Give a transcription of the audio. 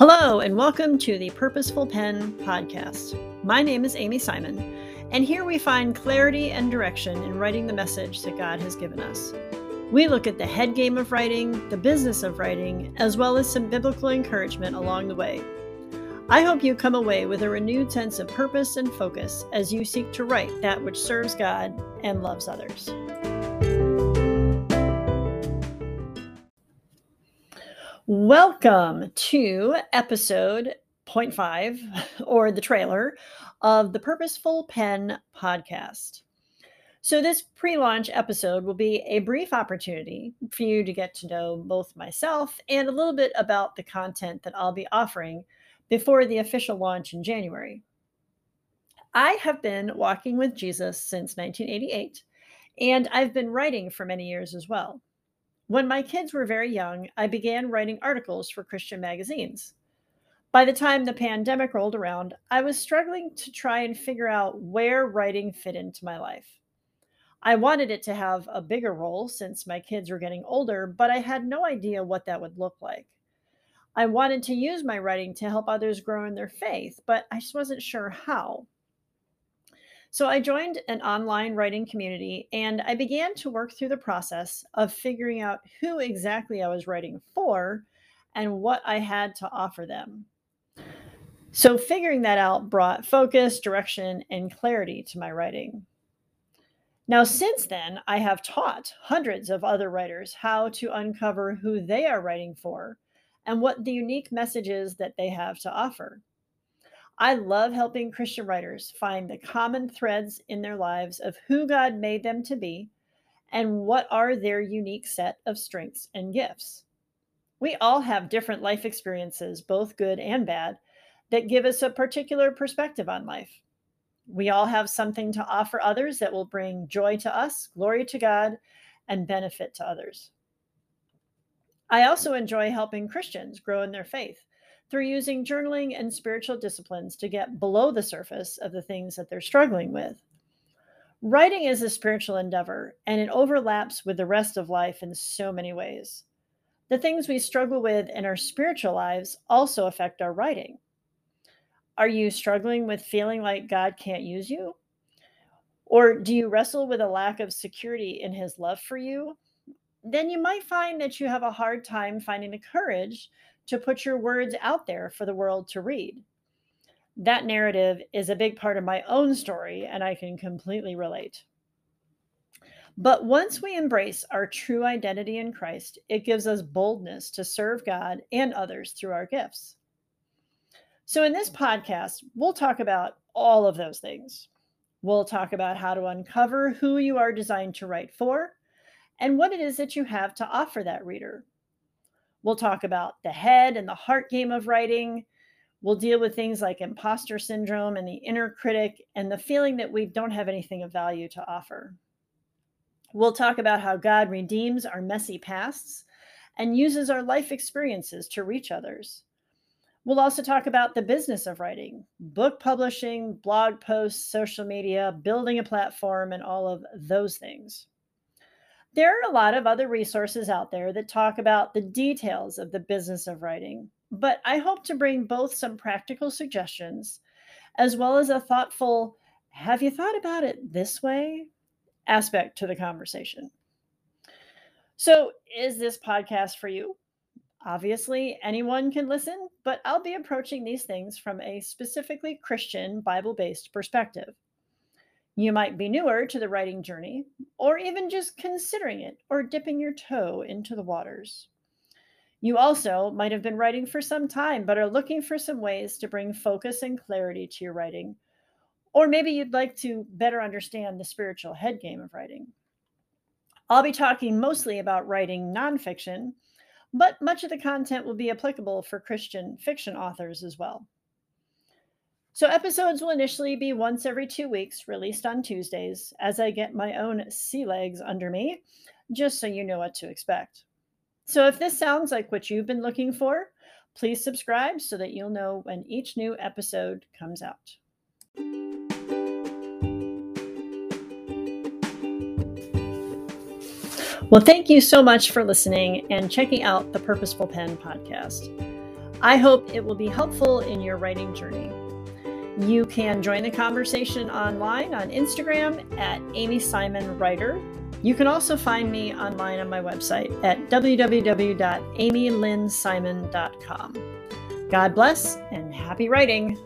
Hello, and welcome to the Purposeful Pen podcast. My name is Amy Simon, and here we find clarity and direction in writing the message that God has given us. We look at the head game of writing, the business of writing, as well as some biblical encouragement along the way. I hope you come away with a renewed sense of purpose and focus as you seek to write that which serves God and loves others. Welcome to episode 0.5 or the trailer of the Purposeful Pen podcast. So, this pre launch episode will be a brief opportunity for you to get to know both myself and a little bit about the content that I'll be offering before the official launch in January. I have been walking with Jesus since 1988, and I've been writing for many years as well. When my kids were very young, I began writing articles for Christian magazines. By the time the pandemic rolled around, I was struggling to try and figure out where writing fit into my life. I wanted it to have a bigger role since my kids were getting older, but I had no idea what that would look like. I wanted to use my writing to help others grow in their faith, but I just wasn't sure how. So I joined an online writing community and I began to work through the process of figuring out who exactly I was writing for and what I had to offer them. So figuring that out brought focus, direction, and clarity to my writing. Now, since then, I have taught hundreds of other writers how to uncover who they are writing for and what the unique messages that they have to offer. I love helping Christian writers find the common threads in their lives of who God made them to be and what are their unique set of strengths and gifts. We all have different life experiences, both good and bad, that give us a particular perspective on life. We all have something to offer others that will bring joy to us, glory to God, and benefit to others. I also enjoy helping Christians grow in their faith through using journaling and spiritual disciplines to get below the surface of the things that they're struggling with. Writing is a spiritual endeavor, and it overlaps with the rest of life in so many ways. The things we struggle with in our spiritual lives also affect our writing. Are you struggling with feeling like God can't use you? Or do you wrestle with a lack of security in his love for you? Then you might find that you have a hard time finding the courage to put your words out there for the world to read. That narrative is a big part of my own story, and I can completely relate. But once we embrace our true identity in Christ, it gives us boldness to serve God and others through our gifts. So, in this podcast, we'll talk about all of those things. We'll talk about how to uncover who you are designed to write for and what it is that you have to offer that reader. We'll talk about the head and the heart game of writing. We'll deal with things like imposter syndrome and the inner critic and the feeling that we don't have anything of value to offer. We'll talk about how God redeems our messy pasts and uses our life experiences to reach others. We'll also talk about the business of writing, book publishing, blog posts, social media, building a platform, and all of those things. There are a lot of other resources out there that talk about the details of the business of writing, but I hope to bring both some practical suggestions as well as a thoughtful, have you thought about it this way aspect to the conversation. So, is this podcast for you? Obviously, anyone can listen, but I'll be approaching these things from a specifically Christian, Bible based perspective. You might be newer to the writing journey, or even just considering it or dipping your toe into the waters. You also might have been writing for some time, but are looking for some ways to bring focus and clarity to your writing. Or maybe you'd like to better understand the spiritual head game of writing. I'll be talking mostly about writing nonfiction, but much of the content will be applicable for Christian fiction authors as well. So, episodes will initially be once every two weeks, released on Tuesdays, as I get my own sea legs under me, just so you know what to expect. So, if this sounds like what you've been looking for, please subscribe so that you'll know when each new episode comes out. Well, thank you so much for listening and checking out the Purposeful Pen podcast. I hope it will be helpful in your writing journey. You can join the conversation online on Instagram at Amy Simon Writer. You can also find me online on my website at www.amylynnsimon.com. God bless and happy writing!